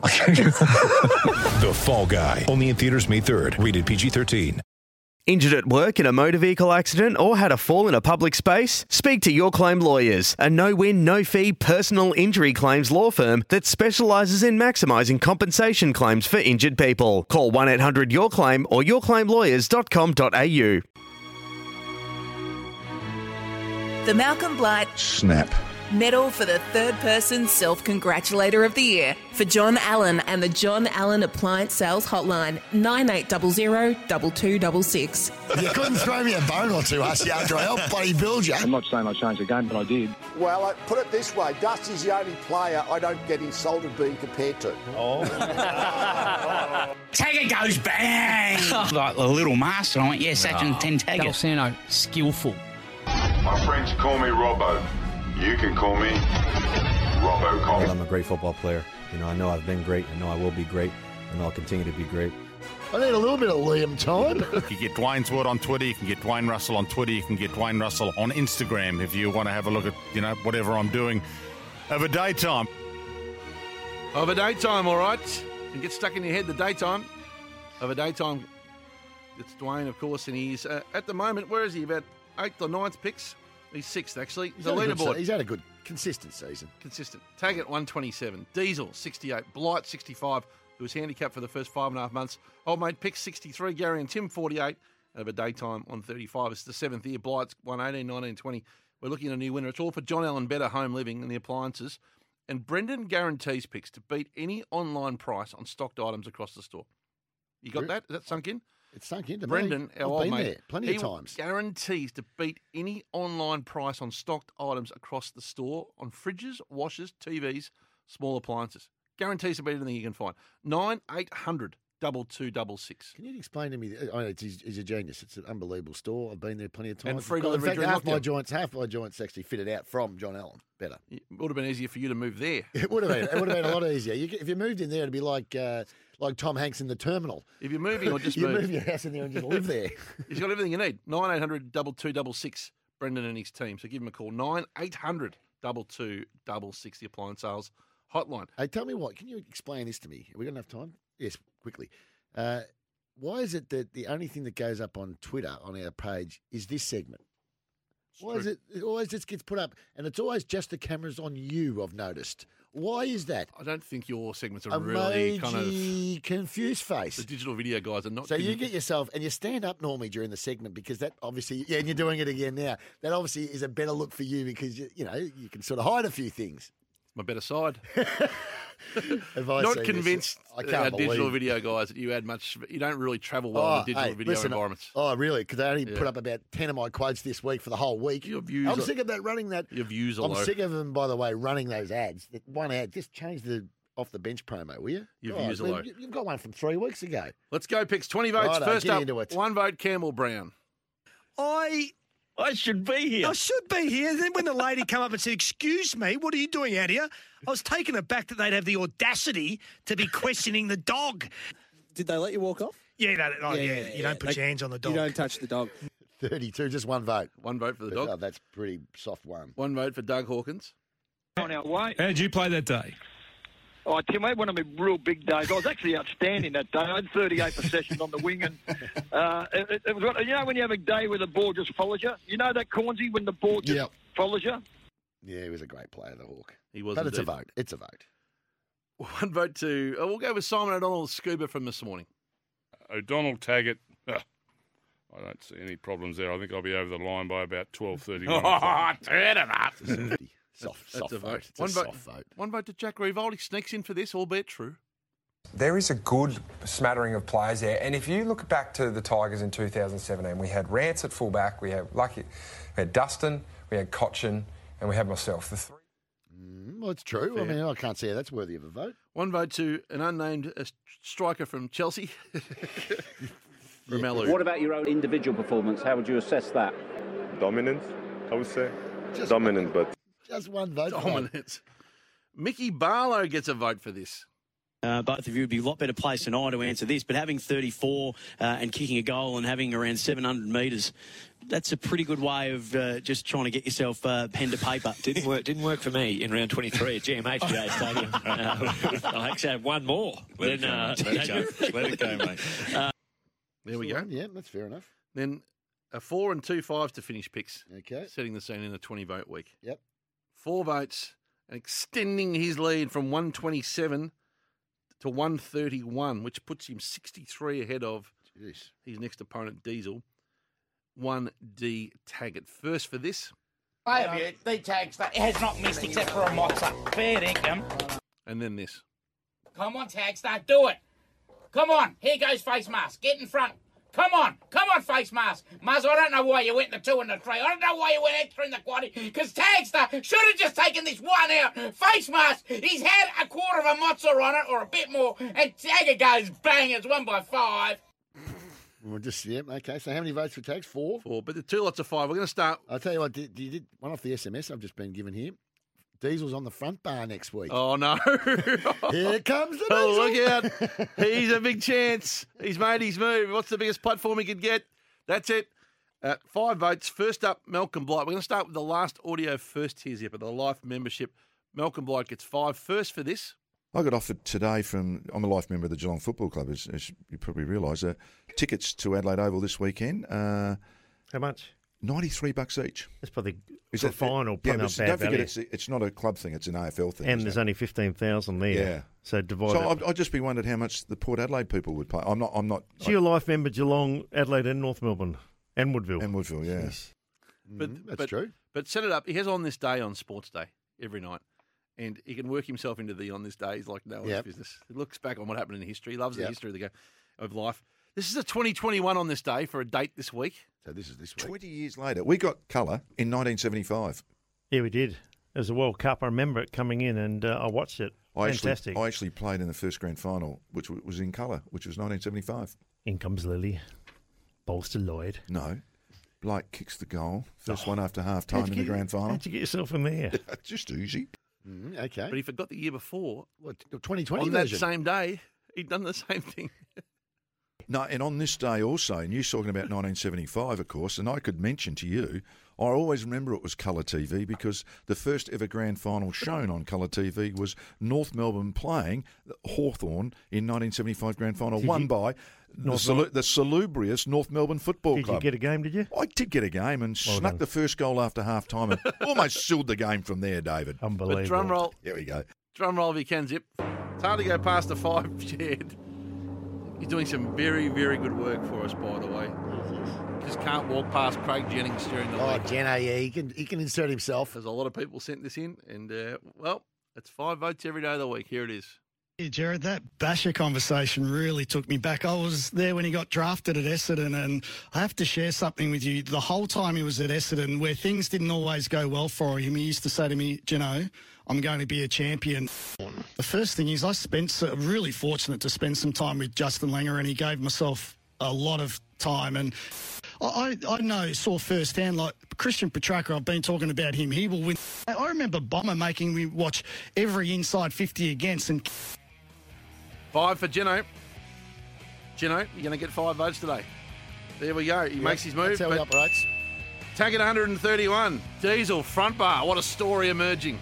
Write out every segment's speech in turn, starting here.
The Fall Guy. Only in theaters May 3rd. Rated PG-13. Injured at work in a motor vehicle accident or had a fall in a public space? Speak to Your Claim Lawyers, a no win, no fee personal injury claims law firm that specialises in maximising compensation claims for injured people. Call 1 800 Your Claim or yourclaimlawyers.com.au. The Malcolm Blight Snap. Medal for the Third Person Self Congratulator of the Year for John Allen and the John Allen Appliance Sales Hotline 9800 2266. You couldn't throw me a bone or two, Hussey, after I helped bloody build you. I'm not saying I changed the game, but I did. Well, I put it this way Dusty's the only player I don't get insulted being compared to. Oh. Tagger goes bang. like the little master. I went, yeah, Sachin 10 Tagger. Dal Santo, skillful. My friends call me Robbo. You can call me Robbo Cox. I'm a great football player. You know, I know I've been great. I know I will be great, and I'll continue to be great. I need a little bit of Liam time. You can get Dwayne's World on Twitter. You can get Dwayne Russell on Twitter. You can get Dwayne Russell on Instagram if you want to have a look at, you know, whatever I'm doing over daytime. Over daytime, all right. And get stuck in your head the daytime. Over daytime, it's Dwayne, of course, and he's uh, at the moment, where is he? About eighth or ninth picks? He's sixth, actually. He's the a good leaderboard. He's had a good, consistent season. Consistent. Taggart 127. Diesel 68. Blight 65. Who was handicapped for the first five and a half months. Old mate Pick 63. Gary and Tim 48. Over daytime on 35. It's the seventh year. Blight's 118, 19, 20. We're looking at a new winner. It's all for John Allen Better Home Living and the appliances. And Brendan guarantees picks to beat any online price on stocked items across the store. You got that? Is that sunk in? It's sunk into Brendan, me. our I've old been mate, there plenty of times. guarantees to beat any online price on stocked items across the store on fridges, washers, TVs, small appliances. Guarantees to beat anything you can find. Nine eight hundred double two double six. Can you explain to me? I know it's, he's, a genius. It's an unbelievable store. I've been there plenty of times. And free delivery In fact, half my joints, half my joints actually fitted out from John Allen. Better. It would have been easier for you to move there. It would have been. It would have been a lot easier. You, if you moved in there, it'd be like uh, like Tom Hanks in the terminal. If you're moving or just you move. move your house in there and just live there. He's got everything you need. Nine eight hundred double two double six. Brendan and his team. So give him a call. Nine eight hundred double two double six. The appliance sales hotline. Hey, tell me what. Can you explain this to me? Are we got enough time? Yes, quickly. Uh, why is it that the only thing that goes up on Twitter on our page is this segment? Why is it? It always just gets put up, and it's always just the cameras on you. I've noticed. Why is that? I don't think your segments are really kind of confused face. the digital video guys are not. So you get yourself and you stand up normally during the segment because that obviously, yeah, and you're doing it again now. That obviously is a better look for you because you, you know you can sort of hide a few things. My better side. Have I not seen this? convinced I uh, can't our digital video guys that you add much. You don't really travel well in digital hey, video listen, environments. Oh, really? Because they only Yeah. put up about 10 of my quotes this week for the whole week. Your views I'm are- sick of that running that. Your views are I'm low. sick of them, by the way, running those ads. That one ad, just change the off the bench promo, will you? Your God, views are low. you- You've got one from three weeks ago. Let's go. Picks twenty votes. Righto, First get up, into it. one vote. Campbell Brown. I I should be here. I should be here. Then when the lady come up and said, "Excuse me, what are you doing out here?" I was taken aback that they'd have the audacity to be questioning the dog. Did they let you walk off? Yeah, that, oh, yeah, You don't put They- your hands on the dog. You don't touch the dog. 32, just one vote. One vote for the Oh, dog. that's pretty soft one. One vote for Doug Hawkins. On our way. How'd you play that day? Oh, Tim, I had one of my real big days. I was actually outstanding that day. I had 38 possessions on the wing, and uh, it, it- it was, you know when you have a day where the ball just follows you. You know that Cornsey when the ball just Yep. follows you. Yeah, he was a great player, the Hawk. He was But it's a vote. It's a vote. One vote to. Oh, we'll go with Simon O'Donnell, Scuba from this morning. O'Donnell Taggart. ugh, I don't see any problems there. I think I'll be over the line by about twelve thirty. Oh, turn it up. Soft, That's soft a vote. vote. It's One a vote. soft vote. One vote to Jack Riewoldt sneaks in for this, albeit true. There is a good smattering of players there, and if you look back to the Tigers in 2017, we had Rance at fullback, we had Lucky, we had Dustin, we had Cotchin, and we had myself. The three. Mm, well, it's true. I mean, I can't see how that's worthy of a vote. One vote to an unnamed uh, striker from Chelsea. Romelu. What about your own individual performance? How would you assess that? Dominant, I would say. Just Dominant, but Just one vote. Dominance. Mickey Barlow gets a vote for this. Uh, both of you would be a lot better placed than I to answer this, but having 34 uh, and kicking a goal and having around 700 metres, that's a pretty good way of uh, just trying to get yourself uh, pen to paper. Didn't work. Didn't work for me in round 23 at GMHBA Stadium. Uh, I actually had one more. Let it go, uh, mate. Let it go. Let it go, mate. Uh, There we go. Yeah, that's fair enough. Then a four and two fives to finish picks. Okay. Setting the scene in a 20 vote week. Yep. Four votes and extending his lead from 127 to 131, which puts him 63 ahead of Jeez. his next opponent, Diesel. 1D Taggart. First for this, I have you. D tags has not missed except for a mozza. Fair income. and then this. Come on, Tagstar, do it. Come on, here goes face mask. Get in front. Come on, come on, face mask. Muzz, I don't know why you went the two and the three. I don't know why you went extra in the quaddy. Because Tagstar should have just taken this one out. Face mask, he's had a quarter of a mozza on it, or a bit more, and Tagger goes bang, it's one by five. We'll just yeah. Okay. So how many votes for tags? Four. Four, but the two lots of five. We're going to start. I'll tell you what. Did, you did one off the SMS I've just been given here. Diesel's on the front bar next week. Oh, no. Here comes the Oh, Diesel. look out. He's a big chance. He's made his move. What's the biggest platform he could get? That's it. Uh, five votes. First up, Malcolm Blight. We're going to start with the last audio first here, Zipper, the life membership. Malcolm Blight gets five first for this. I got offered today from, I'm a life member of the Geelong Football Club, as, as you probably realise, uh, tickets to Adelaide Oval this weekend. Uh, How much? 93 bucks each. That's probably Is for that a final. Yeah, probably but not don't forget, it's, it's not a club thing, it's an AFL thing. and there's it? only fifteen thousand there. Yeah. So divide So. I'd, I'd just be wondered how much the Port Adelaide people would pay. I'm not. I'm not. So you're a life member Geelong, Adelaide, and North Melbourne, and Woodville. And Woodville, yeah. But, Mm, that's but, true. But set it up. He has on this day on Sports Day every night. And he can work himself into the on this day. He's like no one's Yep. business. He looks back on what happened in history. He loves the history of the game of life. This is a 2021 on this day for a date this week. So this is this week. 20 years later, we got colour in 1975. Yeah, we did. It was a World Cup. I remember it coming in, and uh, I watched it. I actually, Fantastic. I actually played in the first grand final, which w- was in colour, which was 1975. In comes Lily, Bolster Lloyd. No. Blake kicks the goal. First Oh. one after half time in the grand final. How'd you get yourself in there? Just easy. Mm, okay. But he forgot the year before. What, the 2020 on that version. same day, he'd done the same thing. No, and on this day also, and you're talking about 1975, of course, and I could mention to you, I always remember it was colour TV because the first ever grand final shown on colour TV was North Melbourne playing Hawthorn in 1975 grand final, Did won you- by the, North salu- Mel- the salubrious North Melbourne Football Did Club. you get a game? Did you? I did get a game and Well snuck done. the first goal after half time and almost sealed the game from there, David. Unbelievable. But drum roll, Here we go. drum roll if you can, Zip. It's hard to go past the five shared. He's doing some very, very good work for us, by the way. Just can't walk past Craig Jennings during the Oh, week. Jenna, yeah, he can he can insert himself. There's a lot of people sent this in, and uh, well, it's five votes every day of the week. Here it is. Yeah, Jared, that Basher conversation really took me back. I was there when he got drafted at Essendon, and I have to share something with you. The whole time he was at Essendon, where things didn't always go well for him, he used to say to me, "Do you know, I'm going to be a champion. The first thing is, I spent really fortunate to spend some time with Justin Langer, and he gave myself a lot of time. And I, I I know, saw firsthand, like Christian Petracca, I've been talking about him, he will win. I remember Bomber making me watch every inside 50 against, and Five for Gino. Gino, you're going to get five votes today. There we go. He makes his move. That's how he but operates. Taggart 131. Diesel front bar. What a story emerging.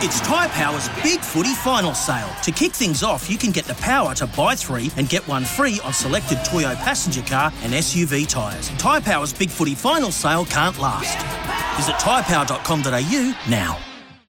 It's Tyre Power's Big Footy Final Sale. To kick things off, you can get the power to buy three and get one free on selected Toyo passenger car and SUV tyres. Tyre Power's Big Footy Final Sale can't last. Visit tyrepower.com.au now.